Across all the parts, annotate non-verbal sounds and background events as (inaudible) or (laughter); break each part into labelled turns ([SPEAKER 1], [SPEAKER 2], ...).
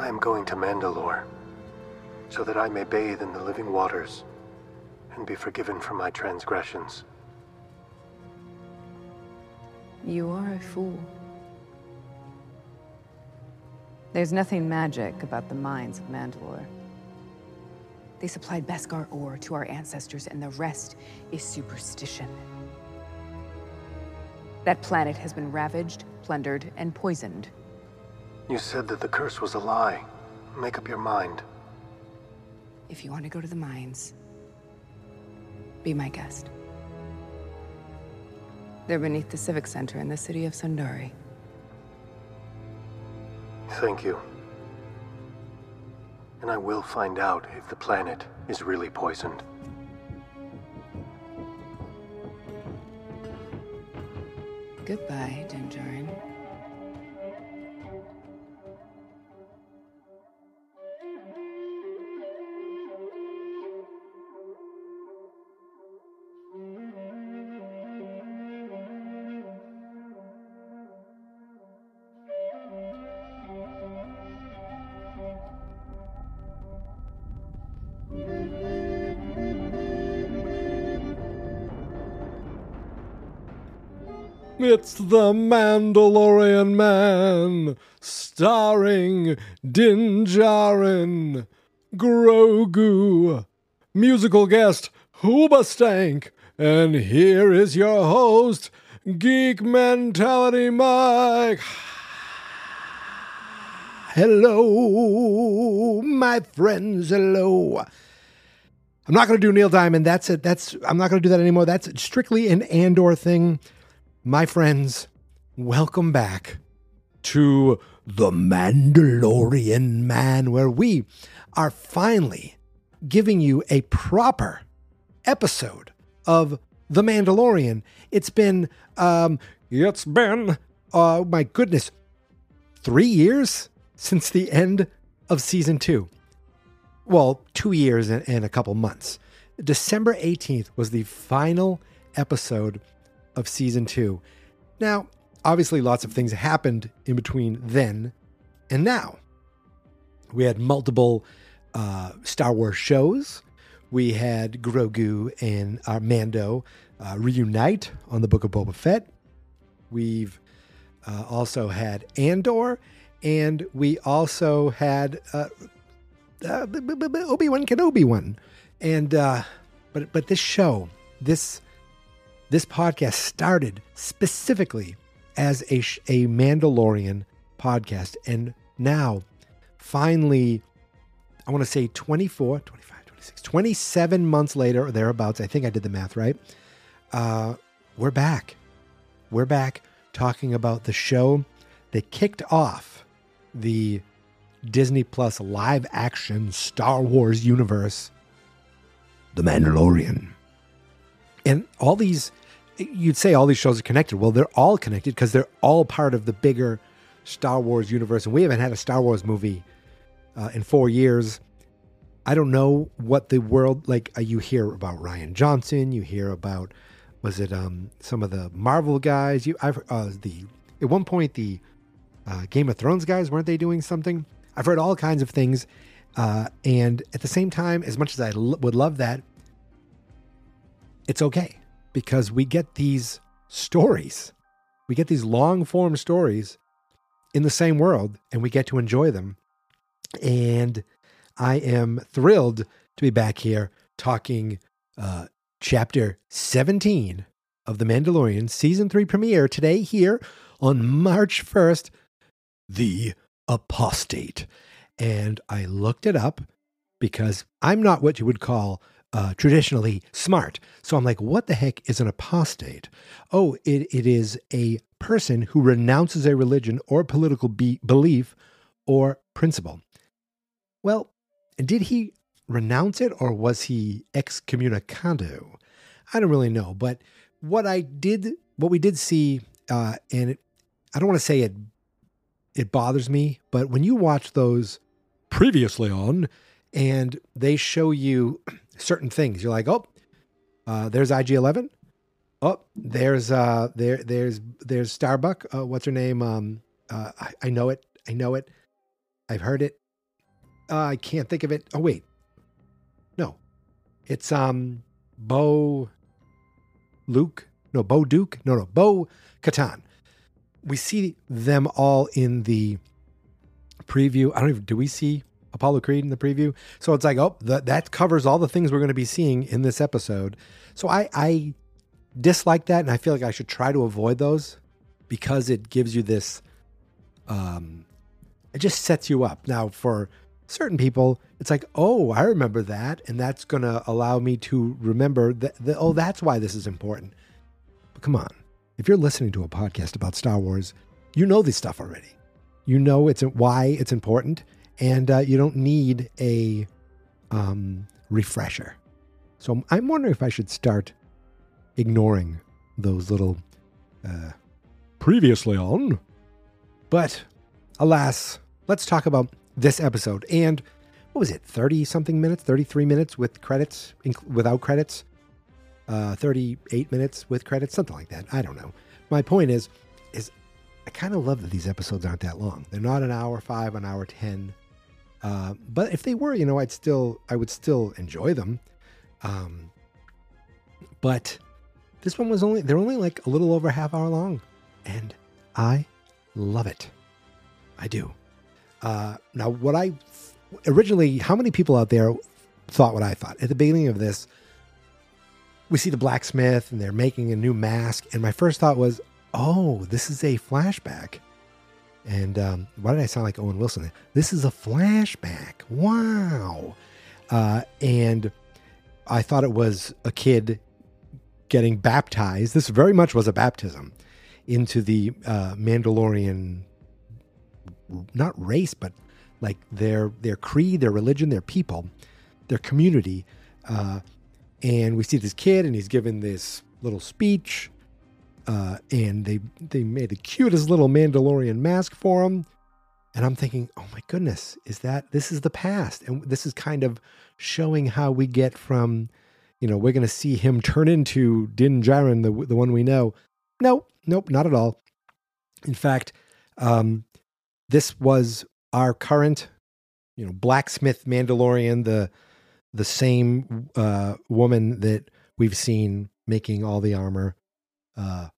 [SPEAKER 1] I am going to Mandalore, so that I may bathe in the living waters and be forgiven for my transgressions.
[SPEAKER 2] You are a fool. There's nothing magic about the mines of Mandalore. They supplied Beskar ore to our ancestors, and the rest is superstition. That planet has been ravaged, plundered, and poisoned.
[SPEAKER 1] You said that the curse was a lie. Make up your mind.
[SPEAKER 2] If you want to go to the mines, be my guest. They're beneath the Civic Center in the city of Sundari.
[SPEAKER 1] Thank you. And I will find out if the planet is really poisoned.
[SPEAKER 2] Goodbye, Din
[SPEAKER 3] It's the Mandalorian Man, starring Din Djarin, Grogu, musical guest Hoobastank, and here is your host, Geek Mentality Mike. Hello, my friends. Hello. I'm not going to do Neil Diamond. That's it. That's I'm not going to do that anymore. That's strictly an Andor thing. My friends, welcome back to The Mandalorian Man, where we are finally giving you a proper episode of The Mandalorian. It's been, um, it's been, oh my goodness, three years since the end of season two. Well, two years and, and a couple months. December 18th was the final episode of season two. Now, obviously, lots of things happened in between then and now. We had multiple uh, Star Wars shows. We had Grogu and uh, Mando uh, reunite on the Book of Boba Fett. We've uh, also had Andor, and we also had uh, uh, Obi Wan Kenobi one. And uh, but but this show, this this podcast started specifically as a, a Mandalorian podcast. And now, finally, I want to say 24, 25, 26, 27 months later or thereabouts, I think I did the math right. Uh, we're back. We're back talking about the show that kicked off the Disney Plus live action Star Wars universe, The Mandalorian. And all these you'd say all these shows are connected. Well, they're all connected because they're all part of the bigger Star Wars universe. And we haven't had a Star Wars movie uh, in four years. I don't know what the world like. Uh, you hear about Rian Johnson. You hear about was it um, some of the Marvel guys? You I've uh, the at one point the uh, Game of Thrones guys weren't they doing something? I've heard all kinds of things, uh, and at the same time, as much as I l- would love that, it's okay because we get these stories. We get these long form stories in the same world and we get to enjoy them. And I am thrilled to be back here talking uh, chapter 17 of The Mandalorian season 3 premiere today here on March 1st, The Apostate. And I looked it up because I'm not what you would call uh, traditionally smart. So I'm like, what the heck is an apostate? Oh, it, it is a person who renounces a religion or political be- belief or principle. Well, did he renounce it or was he excommunicado? I don't really know. But what I did, what we did see, uh, and it, I don't want to say it, it bothers me, but when you watch those previously on, and they show you certain things. You're like, oh, uh, there's IG11. Oh, there's uh, there there's there's Starbuck. Uh, what's her name? Um, uh, I, I know it. I know it. I've heard it. uh, I can't think of it. Oh wait, no, it's um Bo Luke. No, Bo Duke. No, no, Bo Katan. We see them all in the preview. I don't even. Do we see Apollo Creed in the preview? So it's like, oh, that that covers all the things we're going to be seeing in this episode. So I I dislike that, and I feel like I should try to avoid those because it gives you this. Um, it just sets you up. Now for certain people, it's like, oh, I remember that, and that's going to allow me to remember that. that oh, that's why this is important. But come on, if you're listening to a podcast about Star Wars, you know this stuff already. You know it's why it's important, and uh, you don't need a um, refresher. So I'm wondering if I should start ignoring those little uh, previously on. But alas, let's talk about this episode. And what was it, 30 something minutes, 33 minutes with credits, inc- without credits? Uh, 38 minutes with credits, something like that. I don't know. My point is, is I kind of love that these episodes aren't that long. They're not an hour five, an hour 10. Uh, but if they were, you know, I'd still, I would still enjoy them. Um, but this one was only, they're only like a little over a half hour long. And I love it. I do. Uh, now, what I originally, how many people out there thought what I thought at the beginning of this? We see the blacksmith and they're making a new mask, and my first thought was, "Oh, this is a flashback." And um, why did I sound like Owen Wilson? This is a flashback. Wow. Uh, and I thought it was a kid getting baptized. This very much was a baptism into the uh, Mandalorian not race, but like their their creed, their religion, their people, their community. Uh, and we see this kid, and he's given this little speech, uh, and they they made the cutest little Mandalorian mask for him. And I'm thinking, oh my goodness, is that this is the past, and this is kind of showing how we get from, you know, we're going to see him turn into Din Djarin, the the one we know. Nope, nope, not at all. In fact, um, this was our current, you know, blacksmith Mandalorian, the the same uh, woman that we've seen making all the armor. Uh,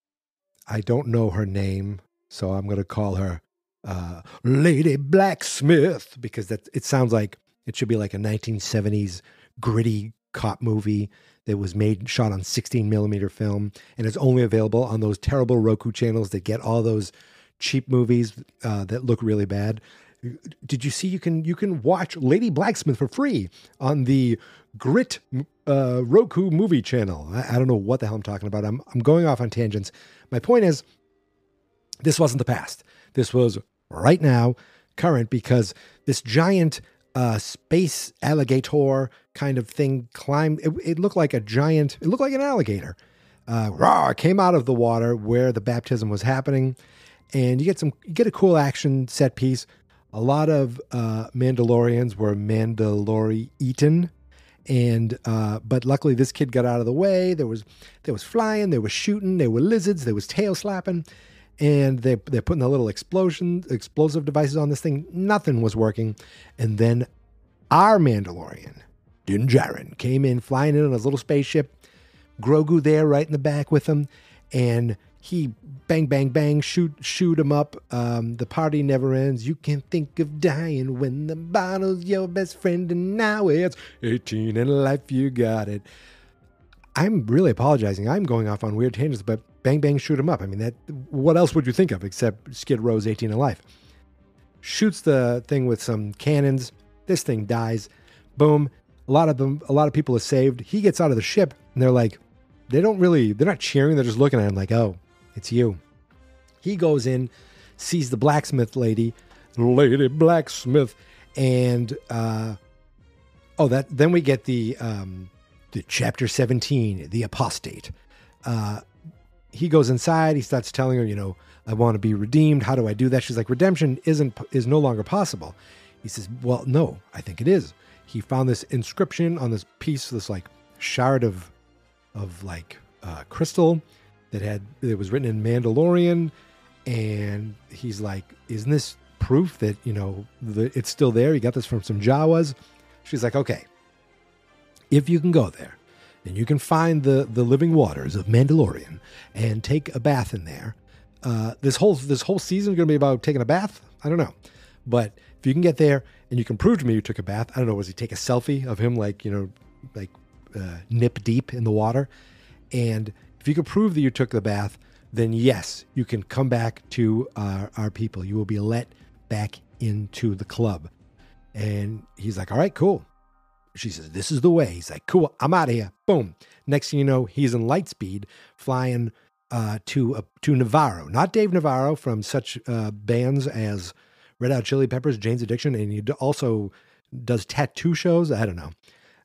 [SPEAKER 3] I don't know her name, so I'm going to call her uh, Lady Blacksmith because that it sounds like it should be like a 1970s gritty cop movie that was made shot on 16 millimeter film and is only available on those terrible Roku channels that get all those cheap movies uh, that look really bad. Did you see you can you can watch Lady Blacksmith for free on the Grit uh, Roku movie channel? I, I don't know what the hell I'm talking about. I'm I'm going off on tangents. My point is, this wasn't the past. This was right now, current, because this giant uh, space alligator kind of thing climbed. It, it, looked like a giant. It looked like an alligator. Uh, raw, came out of the water where the baptism was happening and you get some you get a cool action set piece. A lot of uh, Mandalorians were Mandalori eaten, and uh, but luckily this kid got out of the way. There was there was flying, there was shooting, there were lizards, there was tail slapping, and they they're putting the little explosion explosive devices on this thing. Nothing was working, and then our Mandalorian, Din Djarin, came in flying in on his little spaceship. Grogu there right in the back with him, and he bang bang bang shoot shoot him up. Um, the party never ends. You can't think of dying when the bottle's your best friend and now it's 18 and life you got it. I'm really apologizing. I'm going off on weird tangents but bang bang shoot him up. I mean that what else would you think of except skid row's 18 and life? Shoots the thing with some cannons. This thing dies. Boom. A lot of them a lot of people are saved. He gets out of the ship and they're like they don't really they're not cheering. They're just looking at him like oh it's you. He goes in, sees the blacksmith lady, Lady Blacksmith, and uh, oh, that then we get the um, the chapter seventeen, the apostate. Uh, he goes inside. He starts telling her, you know, I want to be redeemed. How do I do that? She's like, redemption isn't is no longer possible. He says, well, no, I think it is. He found this inscription on this piece, this like shard of of like uh, crystal that had that was written in Mandalorian, and he's like, "Isn't this proof that you know the, it's still there. You got this from some Jawas." She's like, "Okay, if you can go there, and you can find the the living waters of Mandalorian and take a bath in there, uh, this whole this whole season is going to be about taking a bath. I don't know, but if you can get there and you can prove to me you took a bath, I don't know. Was he take a selfie of him like you know like uh, nip deep in the water? And if you can prove that you took the bath, then yes, you can come back to our, our people. You will be let back into the club. And he's like, all right, cool. She says, this is the way. He's like, cool, I'm out of here. Boom. Next thing you know, he's in light speed flying uh, to uh, to Navarro, not Dave Navarro from such uh, bands as Red Hot Chili Peppers, Jane's Addiction, and he also does tattoo shows. I don't know.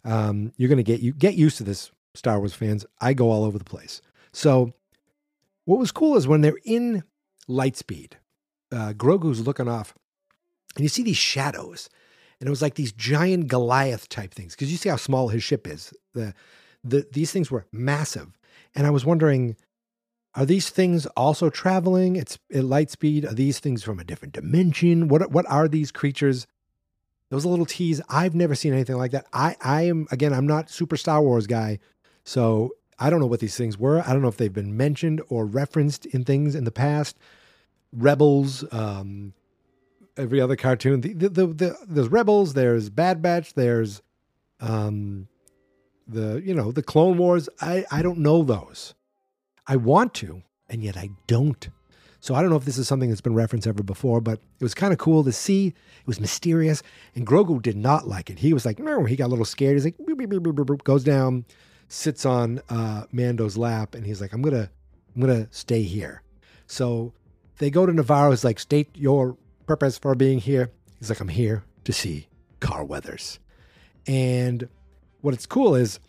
[SPEAKER 3] Um, you're gonna get you get used to this, Star Wars fans. I go all over the place. So, what was cool is when they're in Lightspeed, uh, Grogu's looking off, and you see these shadows, and it was like these giant Goliath type things because you see how small his ship is. The the these things were massive, and I was wondering are these things also traveling? At light speed. Are these things from a different dimension? What what are these creatures? Those little tease. I've never seen anything like that. I I am again. I'm not super Star Wars guy, so I don't know what these things were. I don't know if they've been mentioned or referenced in things in the past. Rebels, um, every other cartoon. The, the, the, the, there's Rebels. There's Bad Batch. There's um, the you know the Clone Wars. I I don't know those. I want to, and yet I don't. So I don't know if this is something that's been referenced ever before, but it was kind of cool to see. It was mysterious, and Grogu did not like it. He was like, no, he got a little scared. He's like, boop, boop, boop, goes down, sits on uh, Mando's lap, and he's like, I'm gonna, I'm gonna stay here. So they go to Navarro. He's like, state your purpose for being here. He's like, I'm here to see Carl Weathers. And what's cool is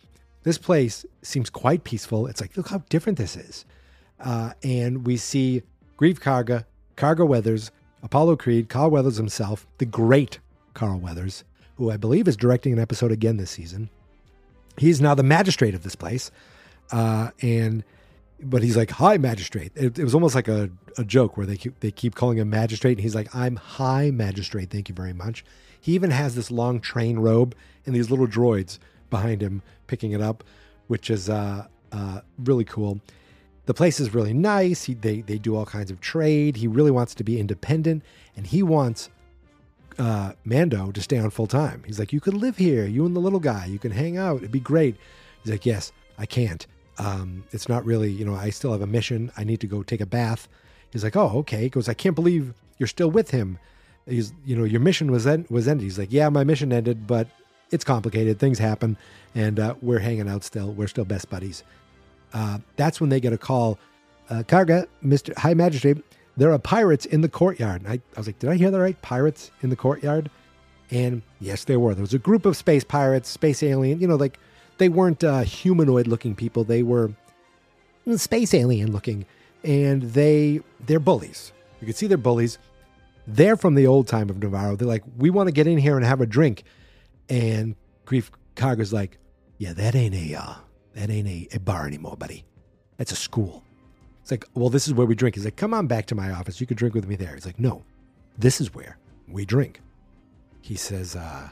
[SPEAKER 3] this place seems quite peaceful. It's like, look how different this is. Uh, and we see Greef Karga, Karga Weathers, Apollo Creed, Carl Weathers himself, the great Carl Weathers, who I believe is directing an episode again this season. He's now the magistrate of this place. Uh, and but he's like high magistrate. It, it was almost like a, a joke where they keep, they keep calling him magistrate, and he's like, "I'm high magistrate, thank you very much." He even has this long train robe and these little droids behind him picking it up, which is uh, uh, really cool. The place is really nice. He, they they do all kinds of trade. He really wants to be independent, and he wants uh, Mando to stay on full time. He's like, "You could live here, you and the little guy. You can hang out. It'd be great." He's like, "Yes, I can't. Um, it's not really, you know, I still have a mission. I need to go take a bath." He's like, "Oh, okay." He goes, "I can't believe you're still with him." He's, you know, your mission was en- was ended. He's like, "Yeah, my mission ended, but it's complicated. Things happen, and uh, we're hanging out still. We're still best buddies. Uh, that's when they get a call. Uh, Karga, Mr. High Magistrate, there are pirates in the courtyard. And I, I was like, did I hear that right? Pirates in the courtyard? And yes, there were. There was a group of space pirates, space alien. You know, like they weren't uh, humanoid looking people. They were space alien looking, and they they're bullies. You can see they're bullies. They're from the old time of Navarro. They're like, we want to get in here and have a drink. And Greef Karga's like, yeah, that ain't a uh, that ain't a, a bar anymore, buddy. That's a school. It's like, well, this is where we drink. He's like, come on back to my office. You could drink with me there. He's like, no, this is where we drink. He says, uh,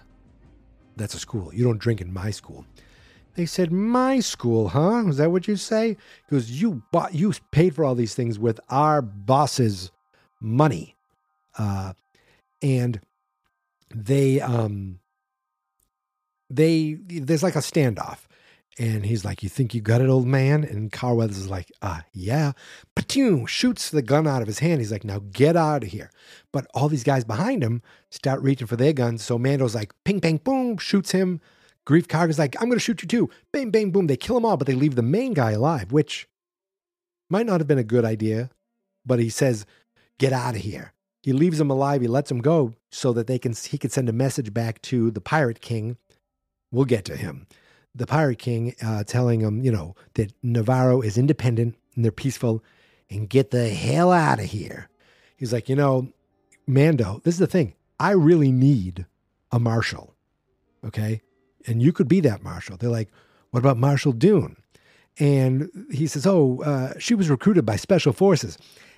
[SPEAKER 3] that's a school. You don't drink in my school. They said, my school, huh? Is that what you say? Because you bought, you paid for all these things with our boss's money. Uh, and they, um, they there's like a standoff. And he's like, You think you got it, old man? And Carl Weathers is like, uh, yeah. Patoon shoots the gun out of his hand. He's like, Now get out of here. But all these guys behind him start reaching for their guns. So Mando's like, ping, bang, boom, shoots him. Greef Karga's like, I'm going to shoot you too. Bang, bang, boom. They kill him all, but they leave the main guy alive, which might not have been a good idea. But he says, Get out of here. He leaves him alive. He lets him go so that they can he can send a message back to the Pirate King We'll get to him. The Pirate King uh, telling him, you know, that Navarro is independent and they're peaceful and get the hell out of here. He's like, you know, Mando, this is the thing. I really need a marshal. Okay. And you could be that marshal. They're like, what about Marshal Dune? And he says, oh, uh, she was recruited by special forces.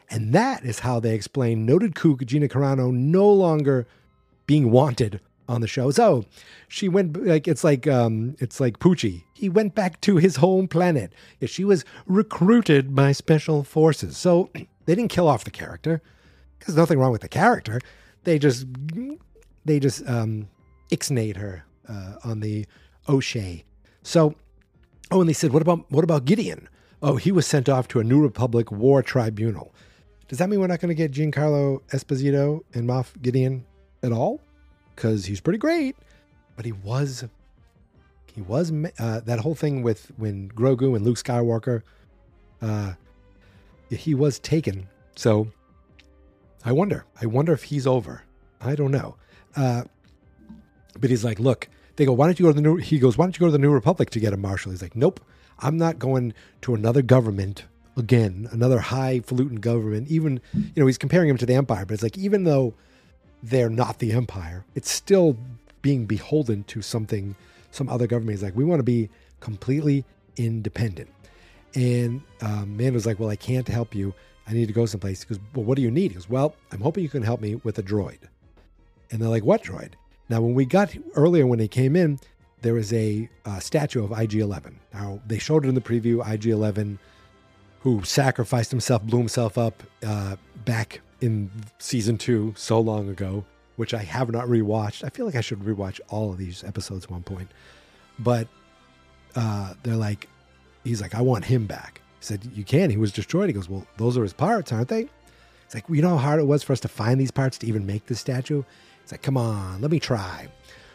[SPEAKER 3] And that is how they explain noted kook Gina Carano no longer being wanted on the show. So she went like it's like um it's like Poochie. He went back to his home planet. She was recruited by special forces. So (clears throat) they didn't kill off the character. There's nothing wrong with the character. They just they just um ixnayed her uh, on the O'Shea. So oh, and they said, what about what about Gideon? Oh, he was sent off to a New Republic war tribunal. Does that mean we're not going to get Giancarlo Esposito and Moff Gideon at all? Because he's pretty great, but he was he was uh, that whole thing with when Grogu and Luke Skywalker, uh, he was taken. So I wonder. I wonder if he's over. I don't know. Uh, but he's like, look. They go, why don't you go to the new? He goes, why don't you go to the New Republic to get a marshal? He's like, nope. I'm not going to another government again, another highfalutin government. Even, you know, he's comparing him to the Empire, but it's like, even though they're not the Empire, it's still being beholden to something, some other government. He's like, we want to be completely independent. And um, was like, well, I can't help you. I need to go someplace. He goes, well, what do you need? He goes, well, I'm hoping you can help me with a droid. And they're like, what droid? Now, when we got earlier, when they came in, there was a uh, statue of IG 11. Now, they showed it in the preview IG 11, who sacrificed himself, blew himself up uh, back in season two so long ago, which I have not rewatched. I feel like I should rewatch all of these episodes at one point. But uh, they're like, he's like, I want him back. He said, You can. He was destroyed. He goes, Well, those are his parts, aren't they? It's like, well, you know how hard it was for us to find these parts to even make this statue? It's like, come on, let me try.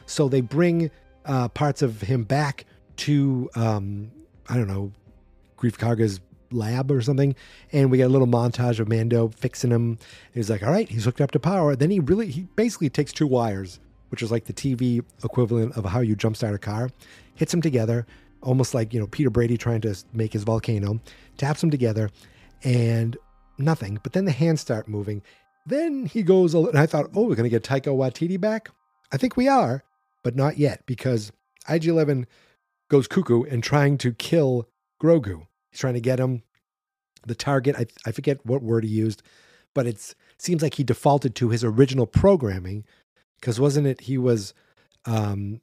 [SPEAKER 3] So they bring uh, parts of him back to, um, I don't know, Greef Karga's lab or something. And we get a little montage of Mando fixing him. He's like, all right, he's hooked up to power. Then he really, he basically takes two wires, which is like the TV equivalent of how you jumpstart a car, hits them together, almost like, you know, Peter Brady trying to make his volcano, taps them together, and nothing. But then the hands start moving. Then he goes, and I thought, oh, we're to get Taika Waititi back. I think we are, but not yet because IG 11 goes cuckoo and trying to kill Grogu. He's trying to get him. The target, I, I forget what word he used, but it seems like he defaulted to his original programming because wasn't it he was, um,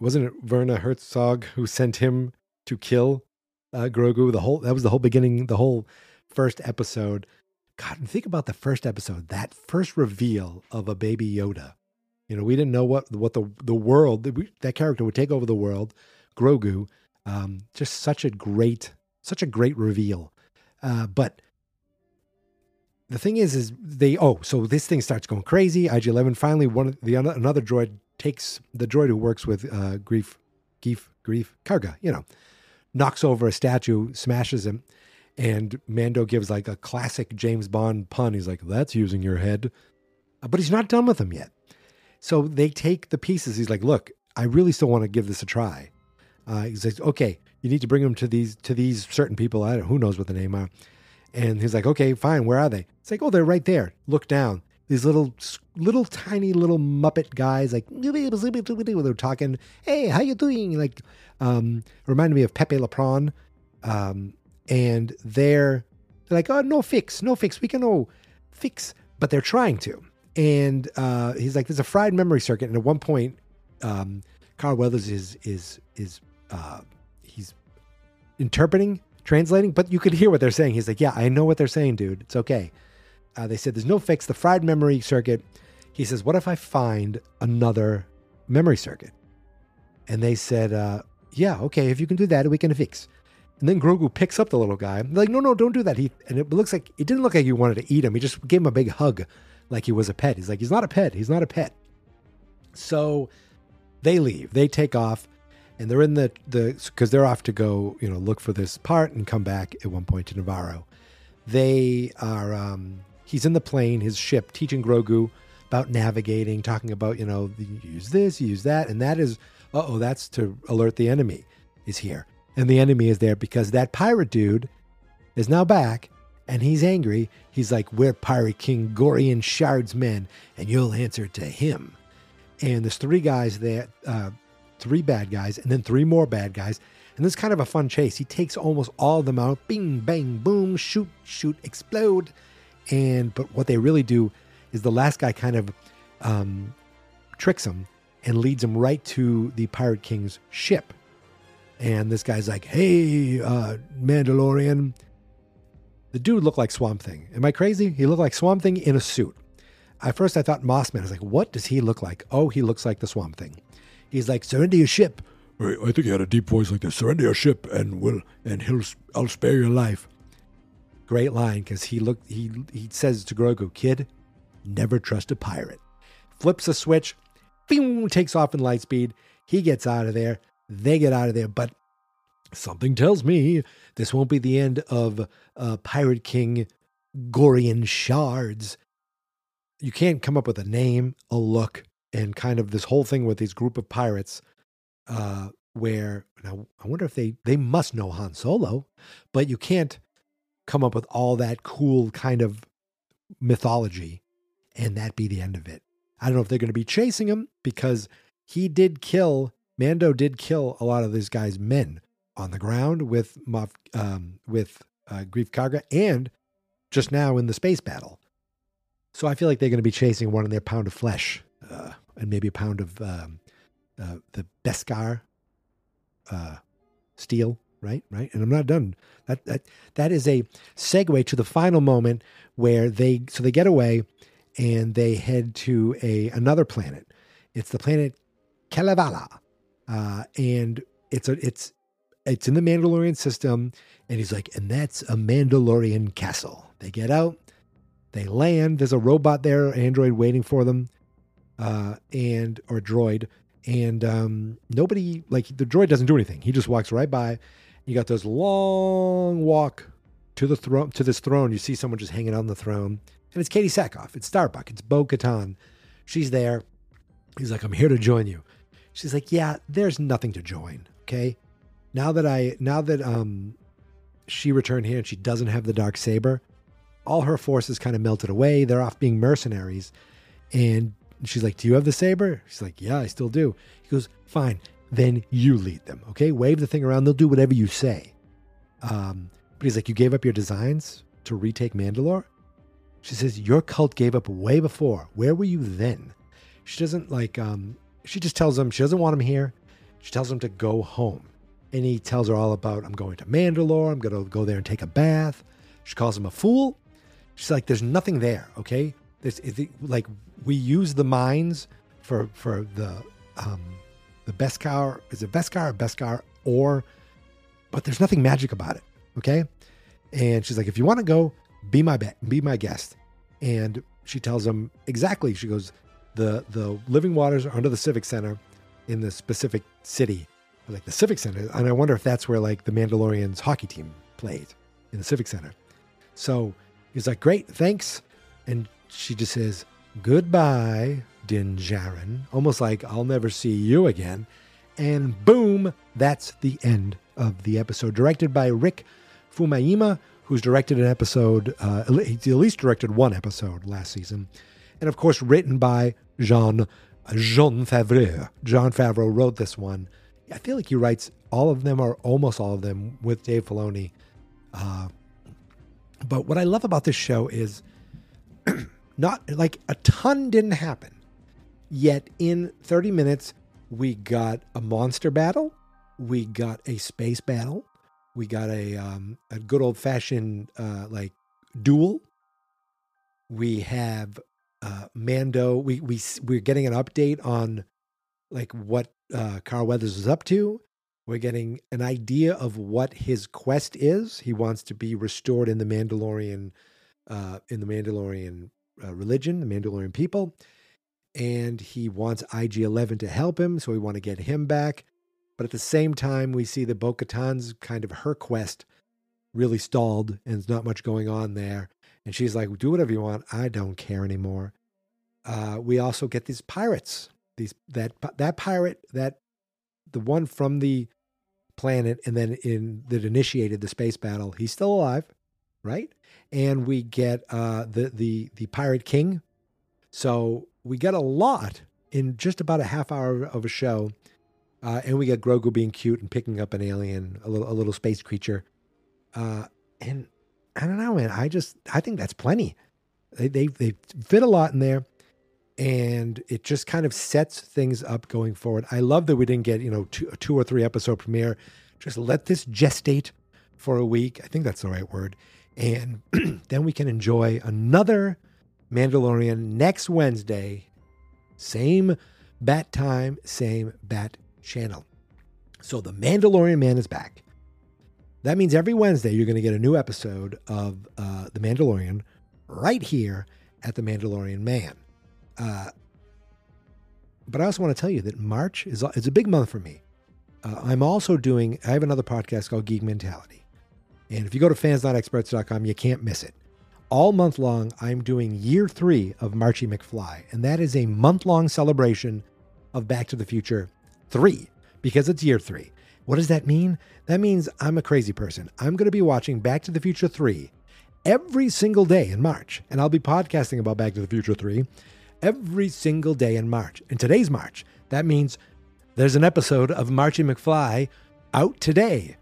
[SPEAKER 3] wasn't it Werner Herzog who sent him to kill uh, Grogu? The whole that was the whole beginning, the whole first episode. God, think about the first episode, that first reveal of a baby Yoda. You know, we didn't know what what the the world that character would take over the world. Grogu, um, just such a great such a great reveal. Uh, but the thing is, is they oh, so this thing starts going crazy. IG Eleven finally one the another droid takes the droid who works with uh, Greef, Greef, Greef Karga, you know, knocks over a statue, smashes him, and Mando gives like a classic James Bond pun. He's like, "That's using your head," uh, but he's not done with them yet. So they take the pieces. He's like, "Look, I really still want to give this a try." Uh, he's like, "Okay, you need to bring them to these to these certain people. I don't who knows what the name are." And he's like, "Okay, fine. Where are they?" It's like, "Oh, they're right there. Look down." These little, little tiny little Muppet guys, like they're talking. Hey, how you doing? Like, um, reminded me of Pepe Le Pew. Um, and they're, they're like, oh, no fix, no fix. We can no fix, but they're trying to. And uh, he's like, there's a fried memory circuit. And at one point, um, Carl Weathers is is is uh, interpreting, translating, but you could hear what they're saying. He's like, yeah, I know what they're saying, dude. It's okay. Uh, they said there's no fix. The fried memory circuit. He says, what if I find another memory circuit? And they said, uh, yeah, okay, if you can do that, we can fix. And then Grogu picks up the little guy. They're like, no, no, don't do that. He and it looks like it didn't look like he wanted to eat him. He just gave him a big hug, like he was a pet. He's like, he's not a pet. He's not a pet. So they leave. They take off, and they're in the the because they're off to go, you know, look for this part and come back at one point to Navarro. They are. um He's in the plane, his ship, teaching Grogu about navigating, talking about, you know, use this, use that, and that is, uh oh, that's to alert the enemy is here and the enemy is there because that pirate dude is now back and he's angry. He's like, We're Pirate King Gorian Shard's men, and you'll answer to him. And there's three guys there, uh, three bad guys, and then three more bad guys. And this is kind of a fun chase. He takes almost all of them out. Bing, bang, boom, shoot, shoot, explode. And but what they really do is the last guy kind of um, tricks him and leads him right to the Pirate King's ship. And this guy's like, "Hey, uh, Mandalorian." The dude looked like Swamp Thing. Am I crazy? He looked like Swamp Thing in a suit. At first, I thought Mossman. I was like, "What does he look like?" Oh, he looks like the Swamp Thing. He's like, "Surrender your ship."
[SPEAKER 4] I I think he had a deep voice like this. Surrender your ship, and will and he'll I'll spare your life.
[SPEAKER 3] Great line because he look he he says to Grogu, "Kid, never trust a pirate." Flips a switch, boom, takes off in light speed. He gets out of there. They get out of there, but something tells me this won't be the end of uh, Pirate King Gorian Shards. You can't come up with a name, a look, and kind of this whole thing with these group of pirates. Uh, where now I wonder if they they must know Han Solo, but you can't come up with all that cool kind of mythology and that be the end of it. I don't know if they're going to be chasing him because he did kill Mando did kill a lot of these guys' men on the ground with Moff, um, with uh, Greef Karga and just now in the space battle. So I feel like they're going to be chasing one in their pound of flesh uh, and maybe a pound of um, uh, the Beskar uh, steel, right? Right. And I'm not done. That that that is a segue to the final moment where they so they get away and they head to a another planet. It's the planet Kalevala, uh, and it's a it's it's in the Mandalorian system. And he's like, and that's a Mandalorian castle. They get out, they land. There's a robot there, android waiting for them, uh, and or droid, and um, nobody like the droid doesn't do anything. He just walks right by. You got this long walk to the throne to this throne. You see someone just hanging on the throne, and it's Katee Sackhoff. It's Starbuck. It's Bo Katan. She's there. He's like, I'm here to join you. She's like, Yeah, there's nothing to join. Okay. Now that I now that um she returned here and she doesn't have the dark saber, all her forces kind of melted away. They're off being mercenaries. And she's like, Do you have the saber? She's like, Yeah, I still do. He goes, Fine, then you lead them. Okay. Wave the thing around. They'll do whatever you say. Um, but he's like, You gave up your designs to retake Mandalore? She says, Your cult gave up way before. Where were you then? She doesn't like, um, she just tells him she doesn't want him here. She tells him to go home. And he tells her all about, I'm going to Mandalore. I'm going to go there and take a bath. She calls him a fool. She's like, There's nothing there. Okay. This is like, we use the mines for, for the, um, the Beskar. Is it Beskar or Beskar? Or, but there's nothing magic about it. Okay. And she's like, if you want to go, be my be, be my guest. And she tells him exactly. She goes, the the living waters are under the civic center in the specific city, like the civic center. And I wonder if that's where like the Mandalorians hockey team played in the civic center. So he's like, great, thanks. And she just says, goodbye, Din Djarin. Almost like I'll never see you again. And boom, that's the end of the episode. Directed by Rick Fumayima, who's directed an episode, uh, he at least directed one episode last season. And of course, written by Jean, Jean Favreau. Jean Favreau wrote this one. I feel like he writes all of them, or almost all of them, with Dave Filoni. Uh, but what I love about this show is (clears throat) not like a ton didn't happen. Yet in 30 minutes, we got a monster battle, we got a space battle, we got a um, a good old fashioned uh, like duel. We have uh, Mando. We we we're getting an update on like what uh, Carl Weathers is up to. We're getting an idea of what his quest is. He wants to be restored in the Mandalorian, uh, in the Mandalorian uh, religion, the Mandalorian people, and he wants IG Eleven to help him. So we want to get him back. But at the same time, we see that Bo Katan's kind of her quest really stalled and there's not much going on there. And she's like, do whatever you want. I don't care anymore. Uh, we also get these pirates. These that that pirate that the one from the planet and then in that initiated the space battle. He's still alive, right? And we get uh, the the the pirate king. So we get a lot in just about a half hour of a show uh, and we get Grogu being cute and picking up an alien, a little a little space creature. Uh, and I don't know, man. I just I think that's plenty. They, they they fit a lot in there, and it just kind of sets things up going forward. I love that we didn't get you know two, two or three episode premiere. Just let this gestate for a week. I think that's the right word, and (clears throat) then we can enjoy another Mandalorian next Wednesday. Same bat time, same bat channel. So the Mandalorian Man is back. That means every Wednesday you're going to get a new episode of uh, The Mandalorian right here at The Mandalorian Man. Uh, but I also want to tell you that March is is a big month for me. Uh, I'm also doing, I have another podcast called Geek Mentality. And if you go to fansnotexperts.com, you can't miss it. All month long, I'm doing year three of Marchy McFly. And that is a month long celebration of Back to the Future 3 because it's year three. What does that mean? That means I'm a crazy person. I'm going to be watching Back to the Future 3 every single day in March. And I'll be podcasting about Back to the Future 3 every single day in March. And today's March. That means there's an episode of Marchy McFly out today.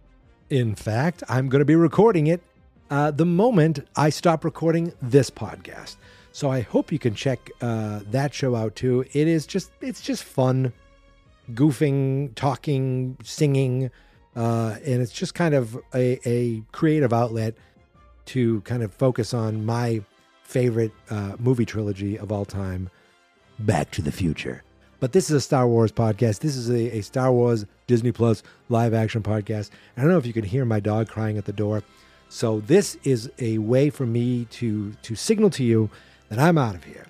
[SPEAKER 3] In fact, I'm going to be recording it uh, the moment I stop recording this podcast. So I hope you can check uh, that show out too. It is just it's just fun goofing, talking, singing, uh, and it's just kind of a, a, creative outlet to kind of focus on my favorite uh, movie trilogy of all time, Back to the Future. But this is a Star Wars podcast. This is a, a Star Wars Disney Plus live action podcast. I don't know if you can hear my dog crying at the door. So this is a way for me to to signal to you that I'm out of here.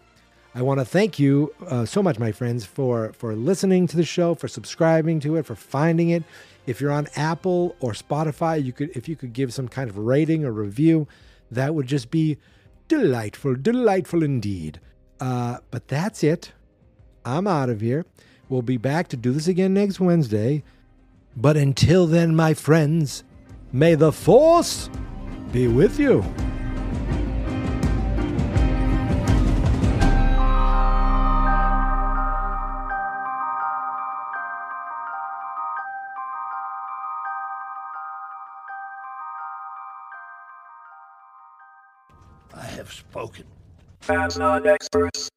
[SPEAKER 3] I want to thank you uh, so much, my friends, for for listening to the show, for subscribing to it, for finding it. If you're on Apple or Spotify, you could if you could give some kind of rating or review, that would just be delightful, delightful indeed. Uh, but that's it. I'm out of here. We'll be back to do this again next Wednesday. But until then, my friends, may the force be with you.
[SPEAKER 5] I have spoken.
[SPEAKER 6] Fans not experts.